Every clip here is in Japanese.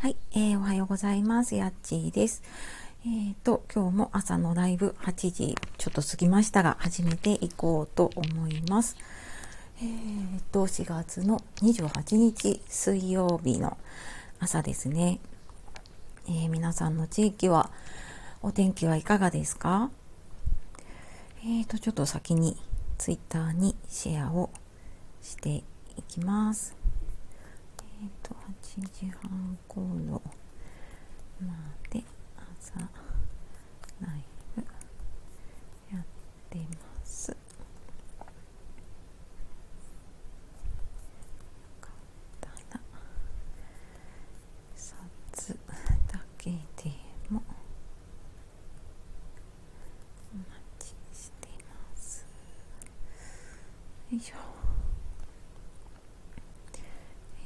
はい、えー、おはようございます。やっちーです。えっ、ー、と、今日も朝のライブ8時ちょっと過ぎましたが、始めていこうと思います。えっ、ー、と、4月の28日水曜日の朝ですね。えー、皆さんの地域は、お天気はいかがですか？えっ、と、ちょっと先に Twitter にシェアをしていきます。えっ、と、8時半頃まで朝ライブやってます。札だけでもお待ちしてます。よいしょ。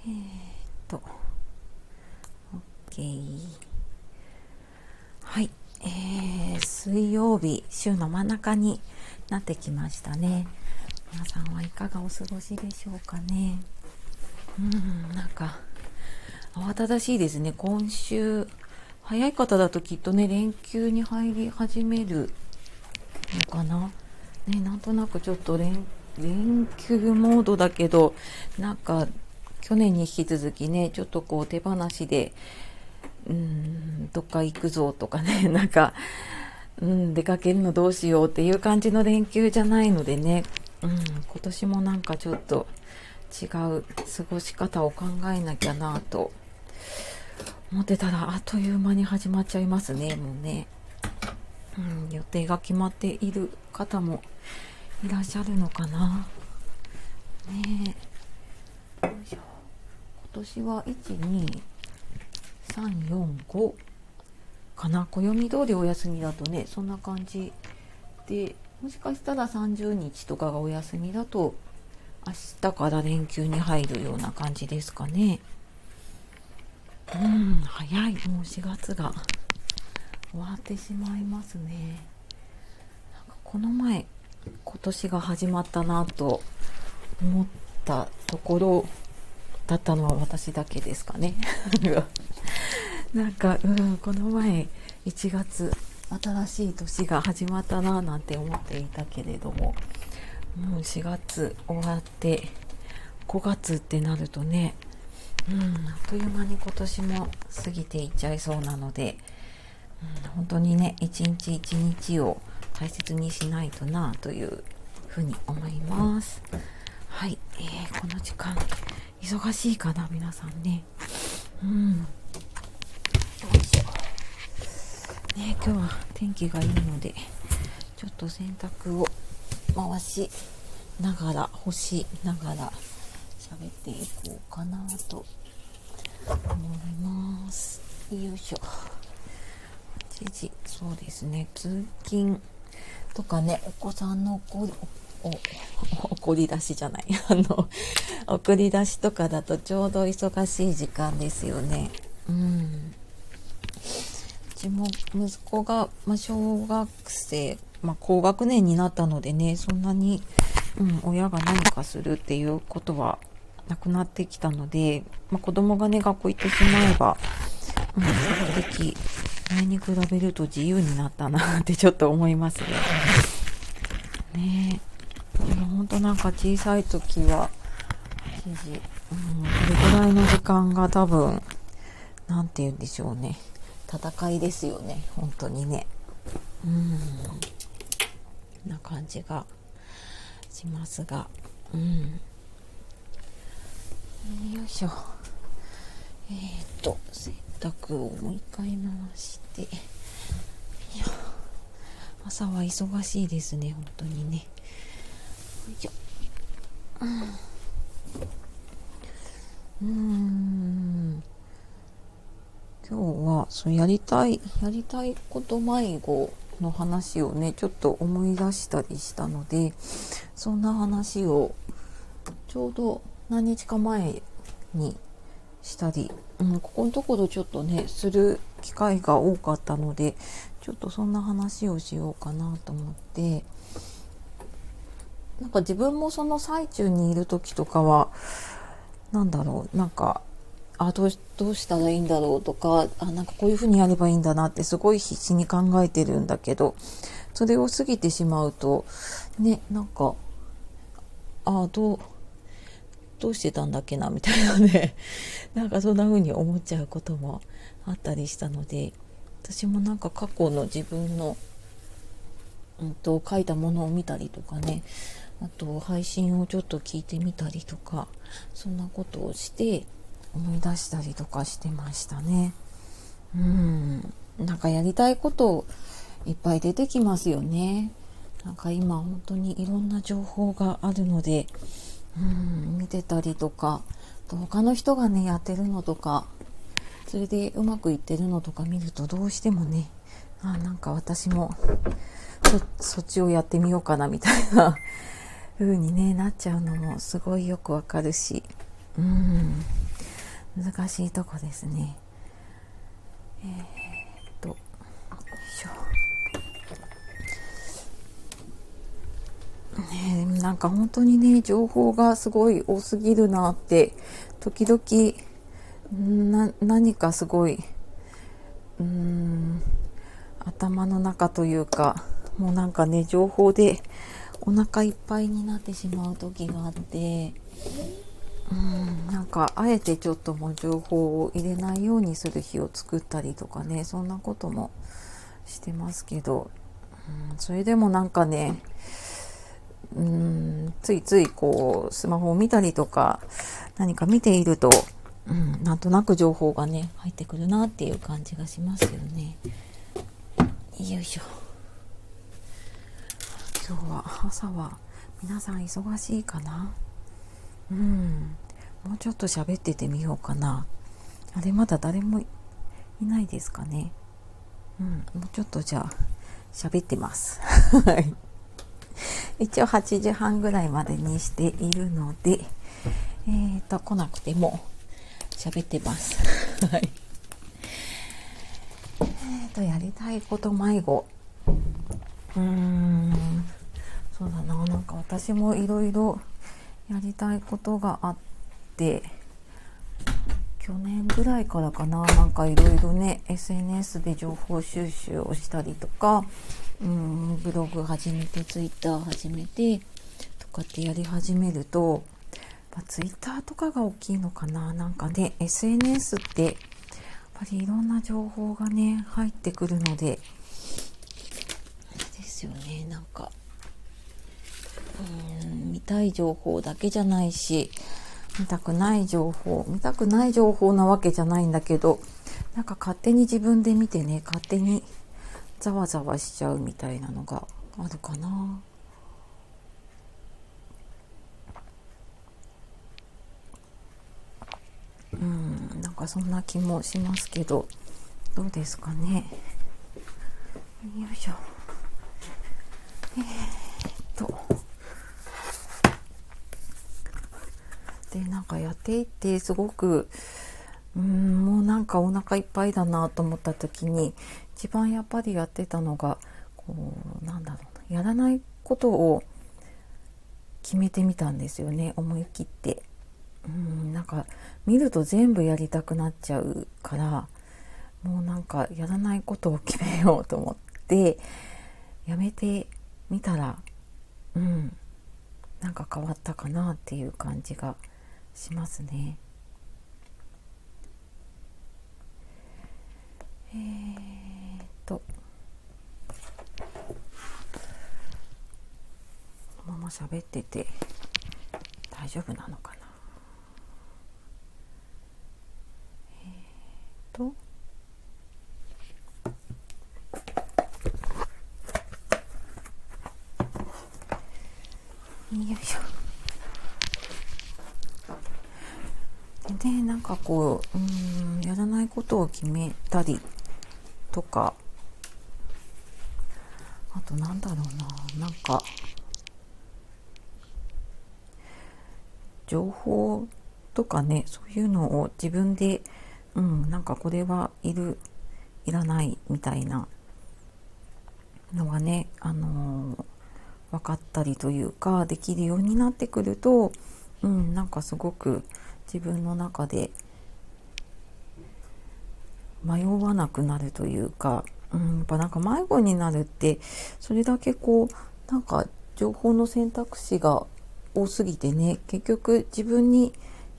えーと。OK はい。えー、水曜日週の真ん中になってきましたね。皆さんはいかがお過ごしでしょうかね。うんなんか慌ただしいですね。今週早い方だときっとね連休に入り始めるのかな。ねなんとなくちょっと連連休モードだけどなんか去年に引き続きね、ちょっとこう手放しで、うーん、どっか行くぞとかね、なんか、うん、出かけるのどうしようっていう感じの連休じゃないのでね、うん、今年もなんかちょっと違う過ごし方を考えなきゃなと思ってたらあっという間に始まっちゃいますね、もうね。うん、予定が決まっている方もいらっしゃるのかな。ねえ。よいしょ。年は12345かな？暦通りお休みだとねそんな感じでもしかしたら30日とかがお休みだと明日から連休に入るような感じですかね。うん早い。もう4月が終わってしまいますね。なんかこの前今年が始まったなと思ったところ。だったのは私だけですかね。なんか、うん、この前1月新しい年が始まったななんて思っていたけれどももう4月終わって5月ってなるとね、うん、あっという間に今年も過ぎていっちゃいそうなので、うん、本当にね一日一日を大切にしないとなというふうに思います。はい、えー、この時間忙しいかな皆さんね。うん。ね今日は天気がいいのでちょっと洗濯を回しながら干しながら喋っていこうかなと思います。よいしょ。8時そうですね。通勤とかねお子さんのお送り出しじゃない あの送り出しとかだとちょうど忙しい時間ですよねうんうちも息子が、ま、小学生、まあ、高学年になったのでねそんなに、うん、親が何かするっていうことはなくなってきたので、まあ、子供がね学校行ってしまえば、うん、比較的前に比べると自由になったなってちょっと思いますね。ねえ。本当なんか小さい時は、8時、うん、これぐらいの時間が多分、なんて言うんでしょうね。戦いですよね。本当にね。うん。な感じがしますが。うん。よいしょ。えっ、と、洗濯をもう一回回して。いや、朝は忙しいですね、本当にね。うん。今日はそうやりたいやりたいこと迷子の話をねちょっと思い出したりしたのでそんな話をちょうど何日か前にしたり、うん、ここのところちょっとねする機会が多かったのでちょっとそんな話をしようかなと思ってなんか自分もその最中にいる時とかは、なんだろう、なんか、あどうどうしたらいいんだろうとかあなんかこういうふうにやればいいんだなってすごい必死に考えてるんだけどそれを過ぎてしまうとねなんかあどうどうしてたんだっけなみたいなね。なんかそんな風に思っちゃうこともあったりしたので私もなんか過去の自分の、うんと、書いたものを見たりとかねあと配信をちょっと聞いてみたりとかそんなことをして思い出したりとかしてましたね。うん。なんかやりたいこといっぱい出てきますよね。なんか今本当にいろんな情報があるのでうん見てたりとか他の人がねやってるのとかそれでうまくいってるのとか見るとどうしてもねあなんか私もそっちをやってみようかなみたいな風にねなっちゃうのもすごいよくわかるし。うん。難しいとこですね。えー、っと。よいしょ。ねなんか本当にね情報がすごい多すぎるなって時々な何かすごいうーん頭の中というかもうなんかね情報でお腹いっぱいになってしまう時があってうんなんかあえてちょっともう情報を入れないようにする日を作ったりとかねそんなこともしてますけど、うん、それでもなんかねうーんついついこうスマホを見たりとか何か見ているとうん、なんとなく情報がね入ってくるなっていう感じがしますけどね。よいしょ。今日は朝は皆さん忙しいかな？うん。もうちょっと喋っててみようかな。あれまだ誰もいないですかね？うん。もうちょっとじゃあ喋ってます。はい。一応8時半ぐらいまでにしているのでえっ、ー、と来なくても喋ってます。はい。えっ、ー、と、やりたいこと迷子。うん、そうだな、なんか私もいろいろやりたいことがあって、去年ぐらいからかな、なんかいろいろね、SNS で情報収集をしたりとか、うん、ブログ始めて、ツイッター始めて、とかってやり始めると、ぱツイッターとかが大きいのかな。なんかね SNS ってやっぱりいろんな情報がね入ってくるのでですよねなんか。うん見たい情報だけじゃないし見たくない情報見たくない情報なわけじゃないんだけどなんか勝手に自分で見てね勝手にざわざわしちゃうみたいなのがあるかな。うんなんかそんな気もしますけどどうですかね。よいしょ。え、っとでなんかやっていってすごくうんもうなんかお腹いっぱいだなと思った時に一番やっぱりやってたのがこうなんだろうなやらないことを決めてみたんですよね思い切って。うんなんか見ると全部やりたくなっちゃうからもうなんかやらないことを決めようと思ってやめてみたらうんなんか変わったかなっていう感じがしますね。えー、っとこのまま喋ってて大丈夫なのかなえっとよいしょでなんかこううんやらないことを決めたりとか。あとなんだろうな。なんか情報とかねそういうのを自分でうん、なんかこれはいるいらないみたいなのがね、あのー、分かったりというかできるようになってくると、うん、なんかすごく自分の中で迷わなくなるというか、うん、やっぱなんか迷子になるってそれだけこうなんか情報の選択肢が多すぎてね結局自分に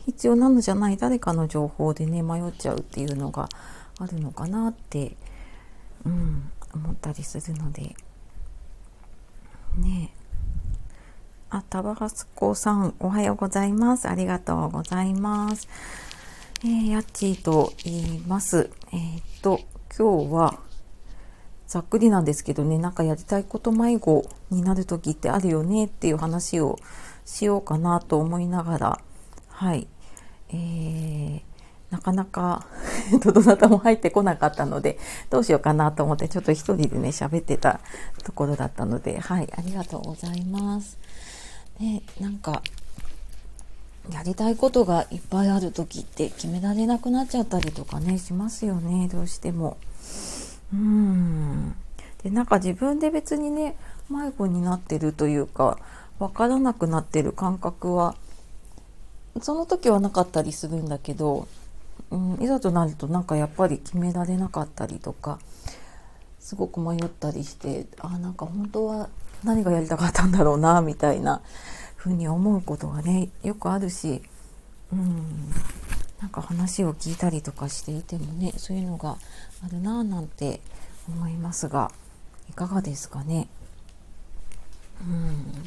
必要なのじゃない誰かの情報でね迷っちゃうっていうのがあるのかなって、うん、思ったりするので。ねあタバスコさんおはようございます。ありがとうございます。えー、やっちーと言います。えー、っと今日はざっくりなんですけどねなんかやりたいこと迷子になる時ってあるよねっていう話をしようかなと思いながらはい。えー、なかなか どなたも入ってこなかったのでどうしようかなと思ってちょっと一人でね喋ってたところだったのではいありがとうございます。ねなんかやりたいことがいっぱいある時って決められなくなっちゃったりとかねしますよねどうしても。うんでなんか自分で別にね迷子になってるというか分からなくなってる感覚はその時はなかったりするんだけど、うん、いざとなるとなんかやっぱり決められなかったりとかすごく迷ったりしてあなんか本当は何がやりたかったんだろうなみたいなふうに思うことがねよくあるし、うん、なんか話を聞いたりとかしていてもねそういうのがあるなぁなんて思いますがいかがですかね？うん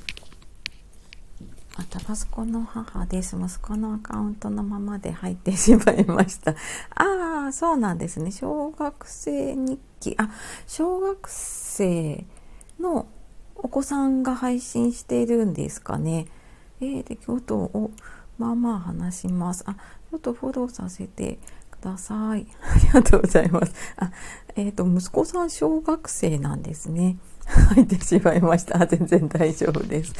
あ、タバスコの母です。息子のアカウントのままで入ってしまいました。ああ、そうなんですね。小学生日記。あ、小学生のお子さんが配信しているんですかね。えー、出来事をまあまあ話します。あ、ちょっとフォローさせてください。ありがとうございます。あ、えっ、ー、と、息子さん小学生なんですね。入ってしまいました。全然大丈夫です。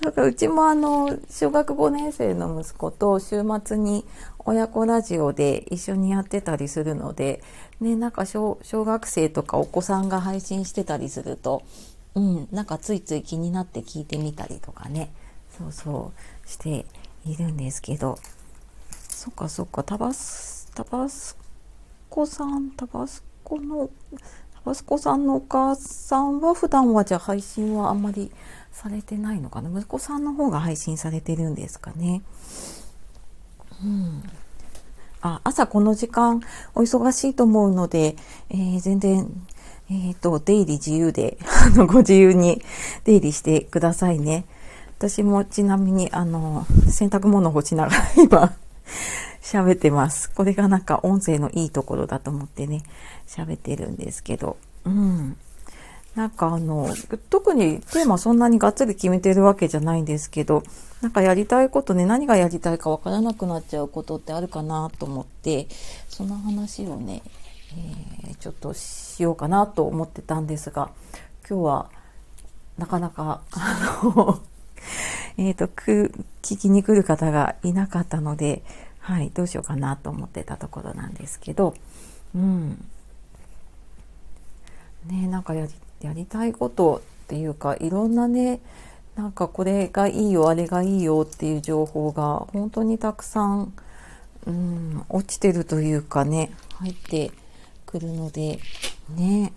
だかうちもあの、小学5年生の息子と週末に親子ラジオで一緒にやってたりするので、ね、なんか小学生とかお子さんが配信してたりすると、うん、なんかついつい気になって聞いてみたりとかね、そうそうしているんですけど、そっかそっか、タバス、タバスコさん、タバスコの、タバスコさんのお母さんは普段はじゃあ配信はあんまりされてないのかな？息子さんの方が配信されてるんですかね？うん。あ、朝この時間お忙しいと思うので、えー、全然、えっ、ー、と、出入り自由で、あの、ご自由に出入りしてくださいね。私もちなみに、あの、洗濯物干しながら今、喋ってます。これがなんか音声のいいところだと思ってね、喋ってるんですけど。うん。なんかあの、特にテーマそんなにがっつり決めてるわけじゃないんですけど、なんかやりたいことね、何がやりたいかわからなくなっちゃうことってあるかなと思って、その話をね、えー、ちょっとしようかなと思ってたんですが、今日はなかなか、あの えっと、聞きに来る方がいなかったので、はい、どうしようかなと思ってたところなんですけど、うん。ねなんかやりやりたいことっていうかいろんなねなんかこれがいいよあれがいいよっていう情報が本当にたくさん、うん、落ちてるというかね入ってくるのでね。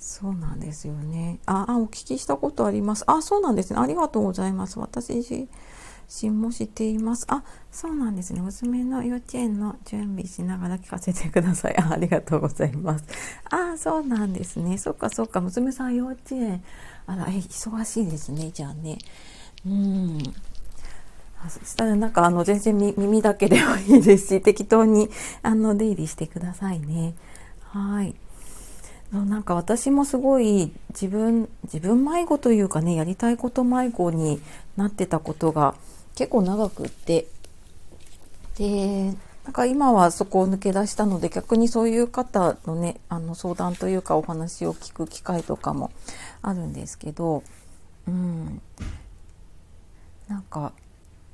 そうなんですよね。ああお聞きしたことあります。あそうなんですね。ありがとうございます。私自身信もしています。あ、そうなんですね。娘の幼稚園の準備しながら聞かせてください。あありがとうございます。あ、そうなんですね。そっかそっか。娘さん幼稚園。あら、え、忙しいですね。じゃあね。うん。そしたらなんかあの全然耳だけでもいいですし、適当にあの出入りしてくださいね。はい。なんか私もすごい自分、自分迷子というかね、やりたいこと迷子になってたことが結構長くって、で、なんか今はそこを抜け出したので逆にそういう方のね、あの相談というかお話を聞く機会とかもあるんですけど、うん。なんか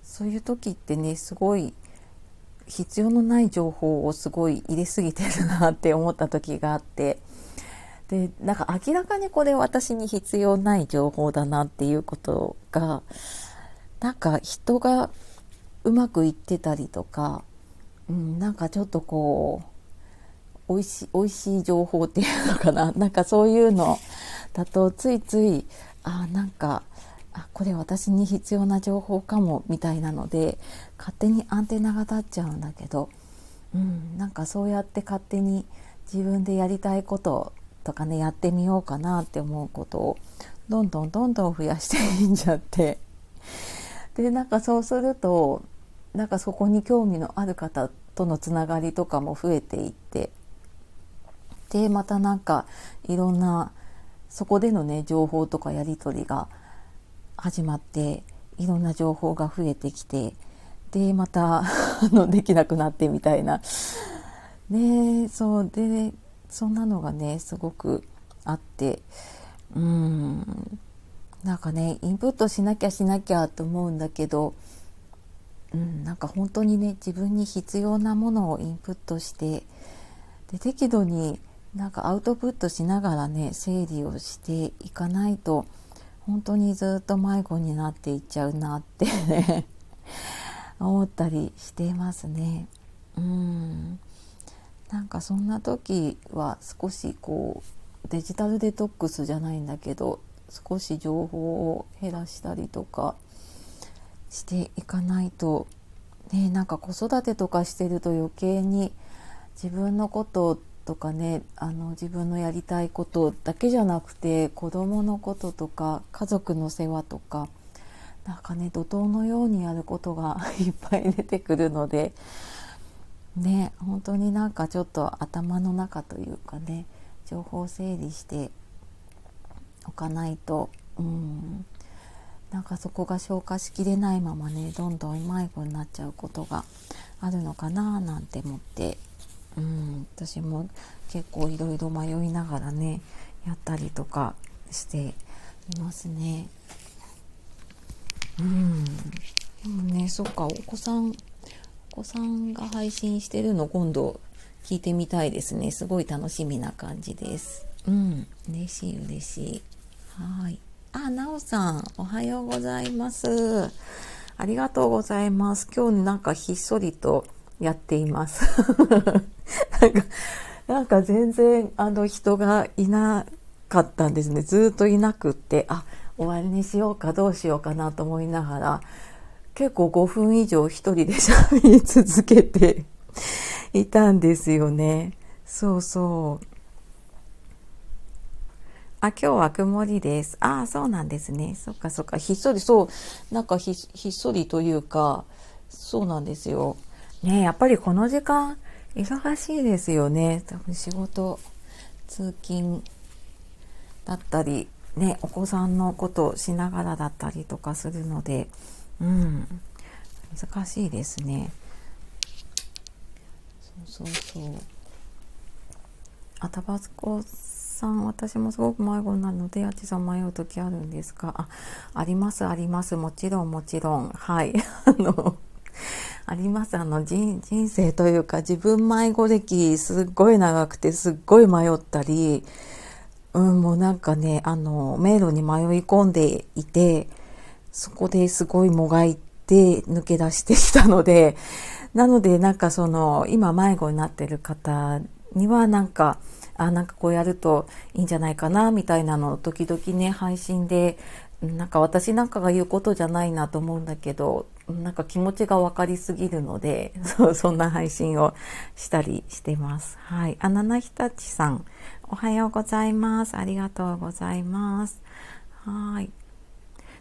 そういう時ってね、すごい必要のない情報をすごい入れすぎてるなって思った時があって、で、なんか明らかにこれ私に必要ない情報だなっていうことが、なんか人がうまくいってたりとか、うん、なんかちょっとこう美味しい美味しい情報っていうのかな。なんかそういうのだとついついあなんかあこれ私に必要な情報かもみたいなので勝手にアンテナが立っちゃうんだけど、うん、なんかそうやって勝手に自分でやりたいこととかねやってみようかなって思うことをどんどんどんどん増やしていんじゃって。でなんかそうするとなんかそこに興味のある方とのつながりとかも増えていってでまたなんかいろんなそこでのね情報とかやり取りが始まっていろんな情報が増えてきてでまた のできなくなってみたいな。ねそうでそんなのがねすごくあってうん。なんかねインプットしなきゃしなきゃと思うんだけど、うん、なんか本当にね自分に必要なものをインプットしてで適度になんかアウトプットしながらね整理をしていかないと本当にずっと迷子になっていっちゃうなってね 思ったりしてますね。うんなんかそんな時は少しこうデジタルデトックスじゃないんだけど少し情報を減らしたりとかしていかないとねなんか子育てとかしてると余計に自分のこととかねあの自分のやりたいことだけじゃなくて子供のこととか家族の世話とかなんかね怒涛のようにやることが いっぱい出てくるのでね本当になんかちょっと頭の中というかね情報整理しておかないと。うん。なんかそこが消化しきれないままねどんどん迷子になっちゃうことがあるのかななんて思って。うん。私も結構いろいろ迷いながらねやったりとかしていますね。うん。でもねそっかお子さんお子さんが配信してるの今度聞いてみたいですね。すごい楽しみな感じです。うん嬉しい嬉しい。はい。あなおさんおはようございます。ありがとうございます。今日なんかひっそりとやっています。なんかなんか全然あの人がいなかったんですね。ずっといなくってあ終わりにしようかどうしようかなと思いながら結構5分以上一人で喋り続けていたんですよね。そうそう。あ、今日は曇りです。ああ、そうなんですね。そっかそっか。ひっそり、そう、なんかひひっそりというか、そうなんですよ。ねやっぱりこの時間、忙しいですよね。多分仕事、通勤だったり、ね、お子さんのことをしながらだったりとかするので、うん、難しいですね。そうそうそう。あ、タバスコさん、私もすごく迷子なので、あちさん迷う時あるんですか？あ、あります、あります。もちろん、もちろん。はい。あの、あります。あの人、人生というか、自分迷子歴すっごい長くて、すっごい迷ったり、うん、もうなんかね、あの、迷路に迷い込んでいて、そこですごいもがいて抜け出してきたので、なのでなんかその、今迷子になってる方にはなんか、あ、なんかこうやるといいんじゃないかな、みたいなのを時々ね、配信で、なんか私なんかが言うことじゃないなと思うんだけど、なんか気持ちが分かりすぎるので、そうそんな配信をしたりしてます。はい。あ、ななひたちさん、おはようございます。ありがとうございます。はい。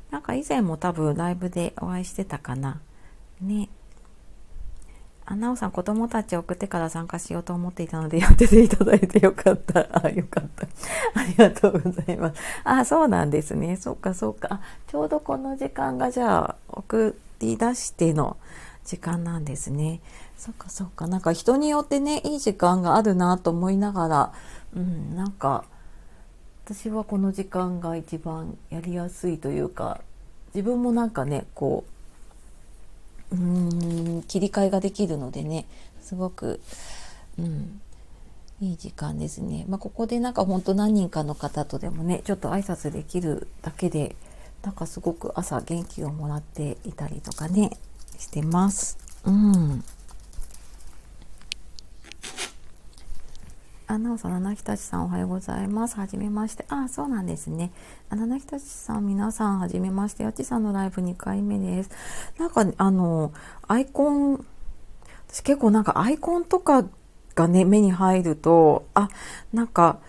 なんか以前も多分ライブでお会いしてたかな。ね。あ、なおさん、子供たち送ってから参加しようと思っていたので、やってていただいてよかった。あ、よかった。ありがとうございます。あ、そうなんですね。そっか、そっか。ちょうどこの時間がじゃあ、送り出しての時間なんですね。そっか、そっか。なんか人によってね、いい時間があるなと思いながら、うん、なんか私はこの時間が一番やりやすいというか自分もなんかねこううん切り替えができるのでねすごく、うん、いい時間ですね。まあ、ここでなんか本当何人かの方とでもねちょっと挨拶できるだけでなんかすごく朝元気をもらっていたりとかねしてます。うんあ、なおさん、七木たちさんおはようございます。はじめまして。あ、そうなんですね。七木たちさん、皆さん、はじめまして。やちさんのライブ2回目です。なんか、あの、アイコン、私結構なんかアイコンとかがね、目に入ると、あ、なんか、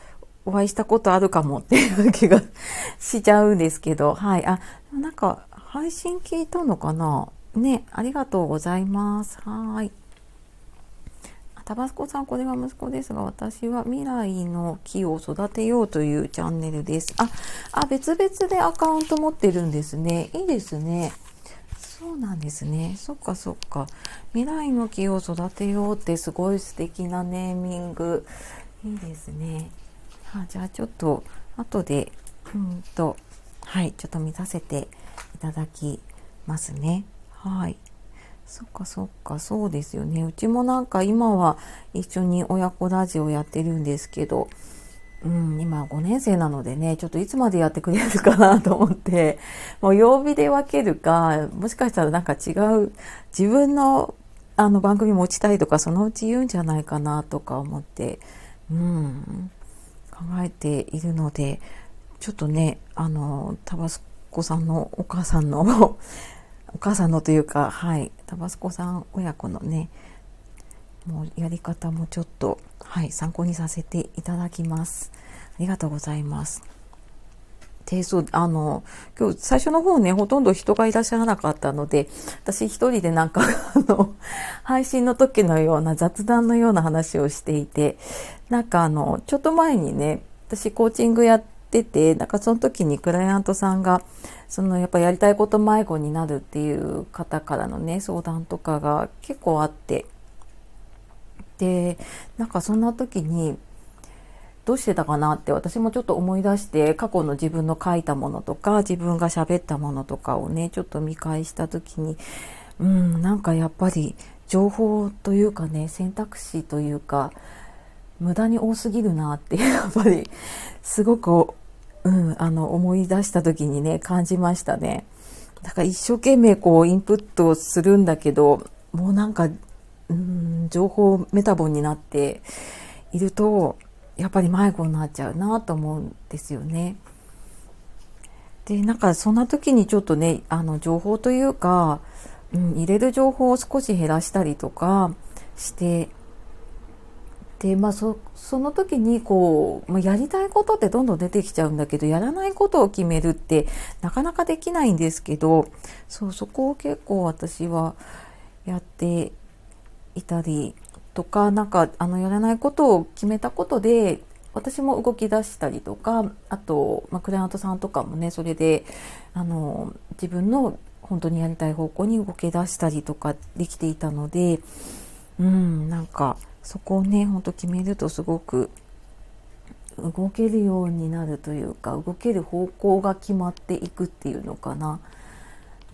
お会いしたことあるかもっていう気がしちゃうんですけど、はい。あ、なんか、配信聞いたのかな？ね、ありがとうございます。はい。タバスコさん、これは息子ですが、私は未来の木を育てようというチャンネルです。あ、あ、別々でアカウント持ってるんですね。いいですね。そうなんですね。そっかそっか。未来の木を育てようってすごい素敵なネーミング。いいですね。あじゃあちょっと後で、うんと、はい、ちょっと見させていただきますね。はい。そっかそっか、そうですよね。うちもなんか今は一緒に親子ラジオやってるんですけど、うん、今5年生なのでね、ちょっといつまでやってくれるかなと思って、もう曜日で分けるか、もしかしたらなんか違う、自分のあの番組持ちたいとか、そのうち言うんじゃないかなとか思って、うん、考えているので、ちょっとね、あの、タバスコさんのお母さんのお母さんのというか、はい、タバスコさん親子のね、もうやり方もちょっと、はい、参考にさせていただきます。ありがとうございます。で、そう、あの、今日最初の方ね、ほとんど人がいらっしゃらなかったので、私一人でなんか、あの、配信の時のような雑談のような話をしていて、なんかあの、ちょっと前にね、私コーチングやってて、なんかその時にクライアントさんが、そのやっぱやりたいこと迷子になるっていう方からのね、相談とかが結構あって、で、なんかそんな時に、どうしてたかなって私もちょっと思い出して過去の自分の書いたものとか自分が喋ったものとかをねちょっと見返した時にうんなんかやっぱり情報というかね選択肢というか無駄に多すぎるなってやっぱりすごくうん、あの、思い出した時にね、感じましたね。だから一生懸命こう、インプットするんだけど、もうなんか、うん、情報メタボになっていると、やっぱり迷子になっちゃうなと思うんですよね。で、なんかそんな時にちょっとね、あの、情報というか、うん、入れる情報を少し減らしたりとかしてで、まあそ、その時にこう、まあ、やりたいことってどんどん出てきちゃうんだけど、やらないことを決めるってなかなかできないんですけど、そう、そこを結構私はやっていたりとか、なんか、あの、やらないことを決めたことで、私も動き出したりとか、あと、まあ、クライアントさんとかもね、それで、あの、自分の本当にやりたい方向に動き出したりとかできていたので、うん、なんか、そこをねほんと決めるとすごく動けるようになるというか動ける方向が決まっていくっていうのかな。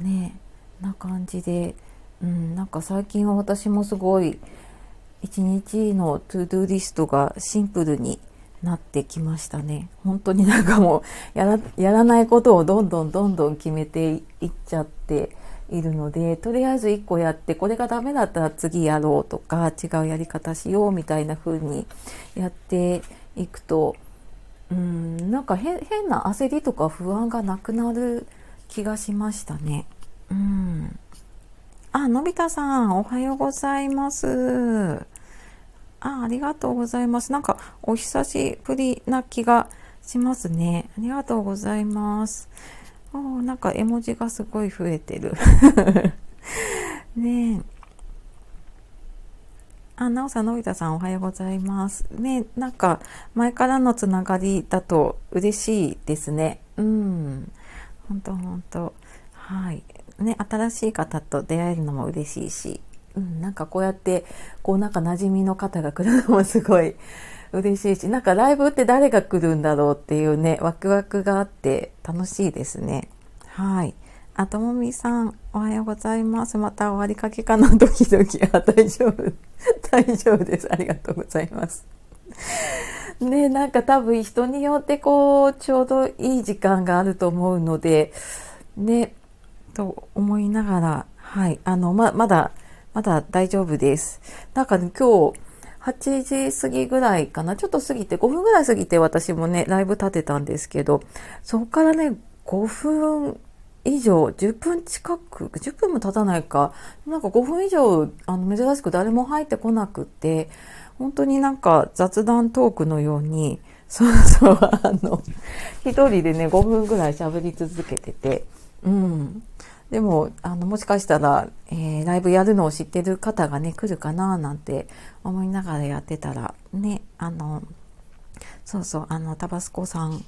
ねな感じで、うん、なんか最近は私もすごい一日の to do list がシンプルになってきましたね。本当になんかもうやらやらないことをどんどんどんどん決めていっちゃっているのでとりあえず1個やってこれがダメだったら次やろうとか違うやり方しようみたいな風にやっていくとうんなんか変な焦りとか不安がなくなる気がしましたね。うんあ、のび太さん、おはようございます。あ、ありがとうございます。なんか、お久しぶりな気がしますね。ありがとうございます。おなんか絵文字がすごい増えてる ねえあ、なおさん、のび太さん、おはようございます。ねなんか、前からのつながりだと嬉しいですね。うん。ほんとほんと。はい。ね、新しい方と出会えるのも嬉しいし、うん、なんかこうやって、こうなんか馴染みの方が来るのもすごい嬉しいし、なんかライブって誰が来るんだろうっていうね、ワクワクがあって楽しいですね。はい。あともみさん、おはようございます。また終わりかけかな、ドキドキ。あ、大丈夫。大丈夫です。ありがとうございます。ねなんか多分人によってこう、ちょうどいい時間があると思うので、ね、と思いながら、はい。あの、ま、まだ、まだ大丈夫です。なんか、ね、今日、8時過ぎぐらいかな？ちょっと過ぎて、5分ぐらい過ぎて私もね、ライブ立てたんですけど、そこからね、5分以上、10分近く、10分も経たないか、なんか5分以上、あの、珍しく誰も入ってこなくて、本当になんか雑談トークのように、そうそう、あの、一人でね、5分ぐらい喋り続けてて、うん。でも、あの、もしかしたら、えー、ライブやるのを知ってる方がね、来るかななんて思いながらやってたら、ね、あの、そうそう、あの、タバスコさん、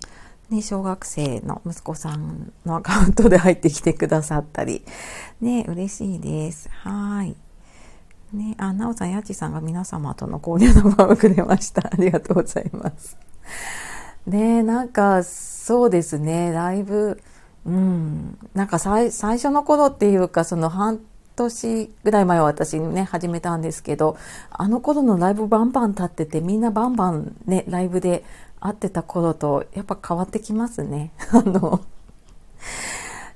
ね、小学生の息子さんのアカウントで入ってきてくださったり、ね、嬉しいです。はい。ね、あ、なおさん、やちさんが皆様との交流の場をくれました。ありがとうございます。ね、なんか、そうですね、ライブ、うん、なんか最最初の頃っていうかその半年ぐらい前は私ね始めたんですけどあの頃のライブバンバン立っててみんなバンバンねライブで会ってた頃とやっぱ変わってきますね。あの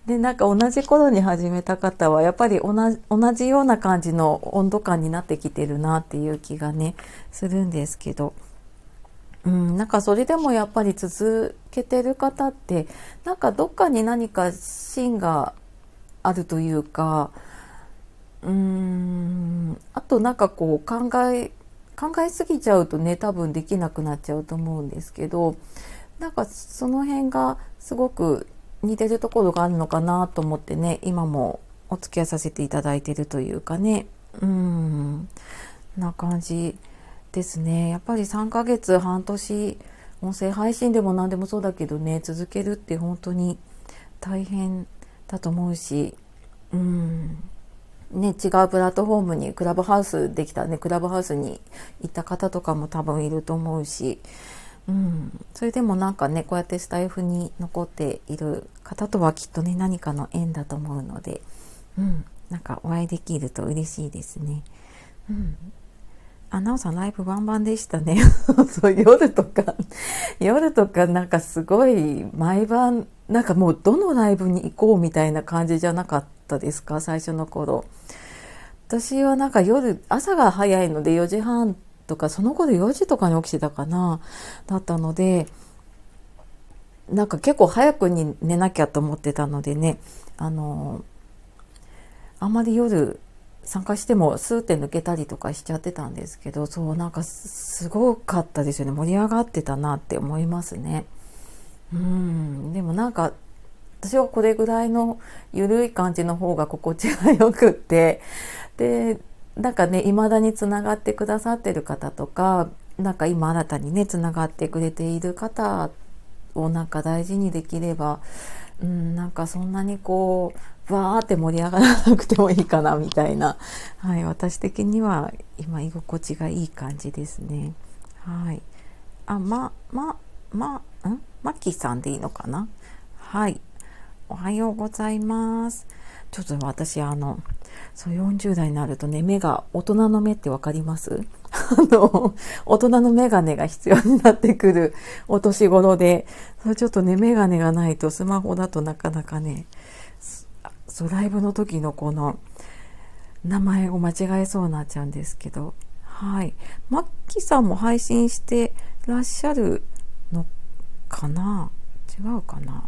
でなんか同じ頃に始めた方はやっぱり同じ同じような感じの温度感になってきてるなっていう気がねするんですけど。うん、なんかそれでもやっぱり続けてる方ってなんかどっかに何か芯があるというかうーんあとなんかこう考え考えすぎちゃうとね多分できなくなっちゃうと思うんですけどなんかその辺がすごく似てるところがあるのかなと思ってね今もお付き合いさせていただいてるというかねうんな感じ。ですね。やっぱり3ヶ月半年音声配信でも何でもそうだけどね続けるって本当に大変だと思うしうん。ね、違うプラットフォームにクラブハウスできたねクラブハウスに行った方とかも多分いると思うし、うん、それでもなんかねこうやってスタイフに残っている方とはきっとね何かの縁だと思うので、うん、なんかお会いできると嬉しいですね。うん。あ、なおさんライブバンバンでしたね。そう、夜とか、夜とかなんかすごい毎晩、なんかもうどのライブに行こうみたいな感じじゃなかったですか？最初の頃。私はなんか夜、朝が早いので4時半とか、その頃4時とかに起きてたかな、だったので、なんか結構早くに寝なきゃと思ってたのでね、あの、あんまり夜参加してもスーって抜けたりとかしちゃってたんですけどそうなんかすごかったですよね。盛り上がってたなって思いますね。うん。でもなんか私はこれぐらいの緩い感じの方が心地がよくって。でなんかね未だにつながってくださってる方とかなんか今新たにねつながってくれている方をなんか大事にできればうん、なんかそんなにこうわーって盛り上がらなくてもいいかなみたいな、はい、私的には今居心地がいい感じですね。はい、あまままん？マキさんでいいのかな？はい。おはようございます。ちょっと私あのそう40代になるとね目が大人の目って分かります？あの大人の眼鏡が必要になってくるお年頃でそれちょっとね眼鏡がないとスマホだとなかなかねそうライブの時のこの名前を間違えそうになっちゃうんですけど。はい。マッキーさんも配信してらっしゃるのかな？違うかな？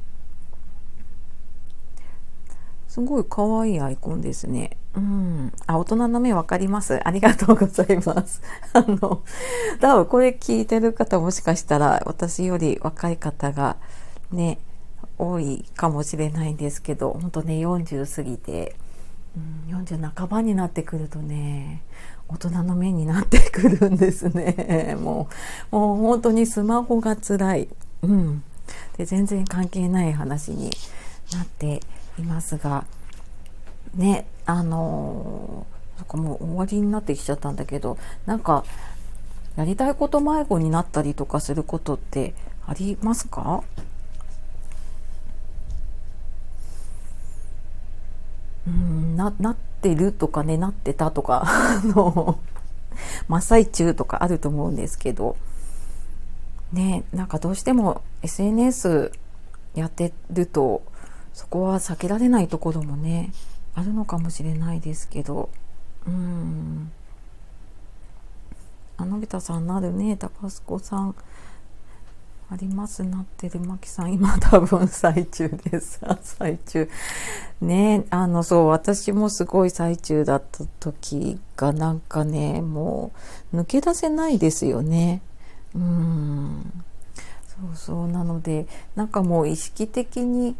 すごい可愛いアイコンですね。うん。あ、大人の目わかります？ありがとうございます。あの、多分これ聞いてる方もしかしたら私より若い方がね、多いかもしれないんですけど、本当ね、40過ぎて、うん、40半ばになってくるとね、大人の目になってくるんですね。もう、もう本当にスマホが辛い。うん。で、全然関係ない話になっていますがねあのー、そこもう終わりになってきちゃったんだけどなんかやりたいこと迷子になったりとかすることってありますか？うんななってるとかねなってたとか の真っ最中とかあると思うんですけど。ねなんかどうしても SNS やってるとそこは避けられないところもねあるのかもしれないですけど。うん。あのび太さんなるね高須子さん。あります？なってる。まきさん今多分最中です。最中。ねあのそう私もすごい最中だった時がなんかねもう抜け出せないですよね。うん。そうそう。なのでなんかもう意識的に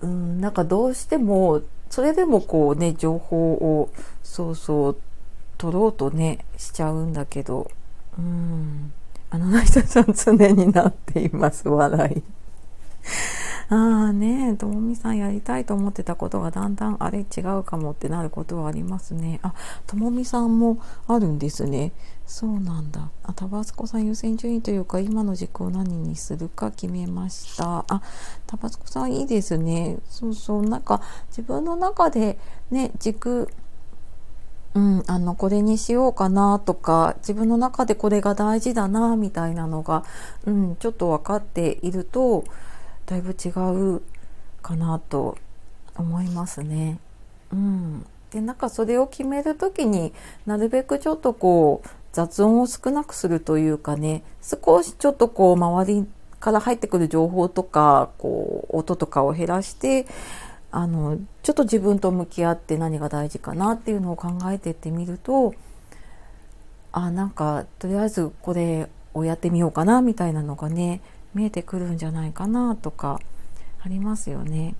うんなんかどうしてもそれでもこうね情報をそうそう取ろうとねしちゃうんだけどうん。あの成田さん常になっています笑い。ああねともみさんやりたいと思ってたことがだんだんあれ違うかもってなることはありますね。あともみさんもあるんですね。そうなんだ。あタバスコさん優先順位というか今の軸を何にするか決めました。あタバスコさんいいですね。そうそうなんか自分の中でね軸うん、あのこれにしようかなとか自分の中でこれが大事だなみたいなのが、うん、ちょっと分かっているとだいぶ違うかなと思いますね。うん、でなんかそれを決める時になるべくちょっとこう雑音を少なくするというかね少しちょっとこう周りから入ってくる情報とかこう音とかを減らしてあのちょっと自分と向き合って何が大事かなっていうのを考えてってみるとあなんかとりあえずこれをやってみようかなみたいなのがね見えてくるんじゃないかなとかありますよね。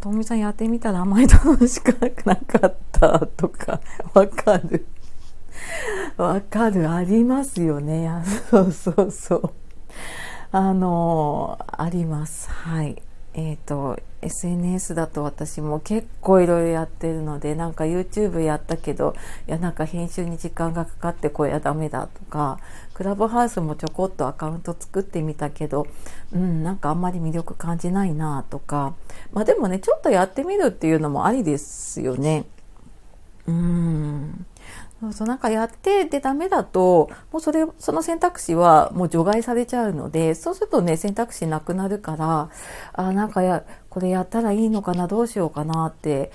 ともみさんやってみたらあんまり楽しくなかったとかわかる。わかるありますよね。そうそうそう。あのあります。はい。えっ、ー、と SNS だと私も結構いろいろやってるのでなんか YouTube やったけどいやなんか編集に時間がかかってこれはダメだとかクラブハウスもちょこっとアカウント作ってみたけどうんなんかあんまり魅力感じないなとかまあでもねちょっとやってみるっていうのもありですよね。うんそうそうなんかやってでダメだともうそれその選択肢はもう除外されちゃうのでそうするとね選択肢なくなるからあなんかやこれやったらいいのかなどうしようかなって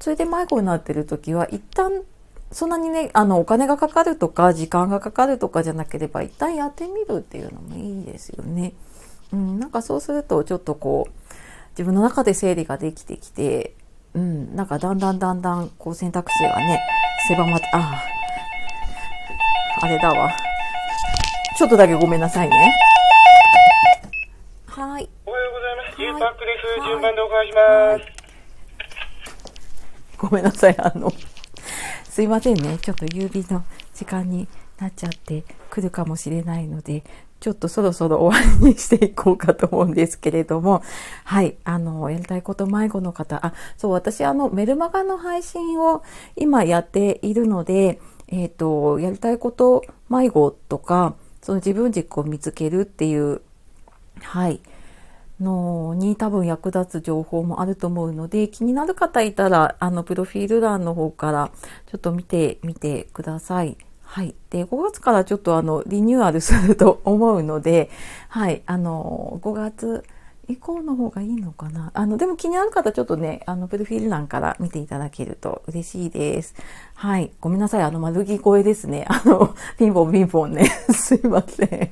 それで迷子になってる時は一旦そんなにねあのお金がかかるとか時間がかかるとかじゃなければ一旦やってみるっていうのもいいですよね。うん、なんかそうするとちょっとこう自分の中で整理ができてきて、うん、なんかだんだんだんだんこう選択肢がね狭まって、ああ、あれだわ。ちょっとだけごめんなさいね。はい。おはようございます。ゆうパックです。順番でお伺いします。ごめんなさい。あの、すいませんね。ちょっと郵便の時間になっちゃってくるかもしれないので、ちょっとそろそろ終わりにしていこうかと思うんですけれども、はい、あの、やりたいこと迷子の方、あ、そう、私、あの、メルマガの配信を今やっているので、えっ、ー、と、やりたいこと迷子とか、その自分軸を見つけるっていう、はい、のに多分役立つ情報もあると思うので、気になる方いたら、あの、プロフィール欄の方からちょっと見てみてください。はい。で、5月からちょっとあの、リニューアルすると思うので、はい。あの、5月以降の方がいいのかな。あの、でも気になる方ちょっとね、あの、プロフィール欄から見ていただけると嬉しいです。はい。ごめんなさい。あの、丸着声ですね。あの、ピンポンピンポンね。すいません。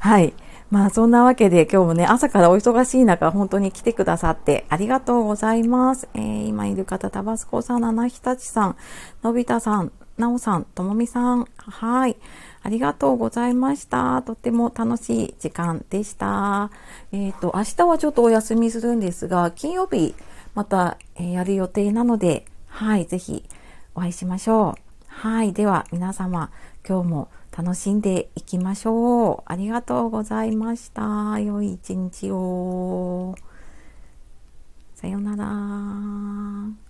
はい。まあそんなわけで今日もね、朝からお忙しい中、本当に来てくださってありがとうございます。えー、今いる方、タバスコさん、七日立さん、のび太さん、なおさん、ともみさん、はい。ありがとうございました。とっても楽しい時間でした。えっ、ー、と、明日はちょっとお休みするんですが、金曜日また、え、やる予定なので、はい、ぜひお会いしましょう。はい、では皆様、今日も楽しんでいきましょう。ありがとうございました。良い一日を。さよなら。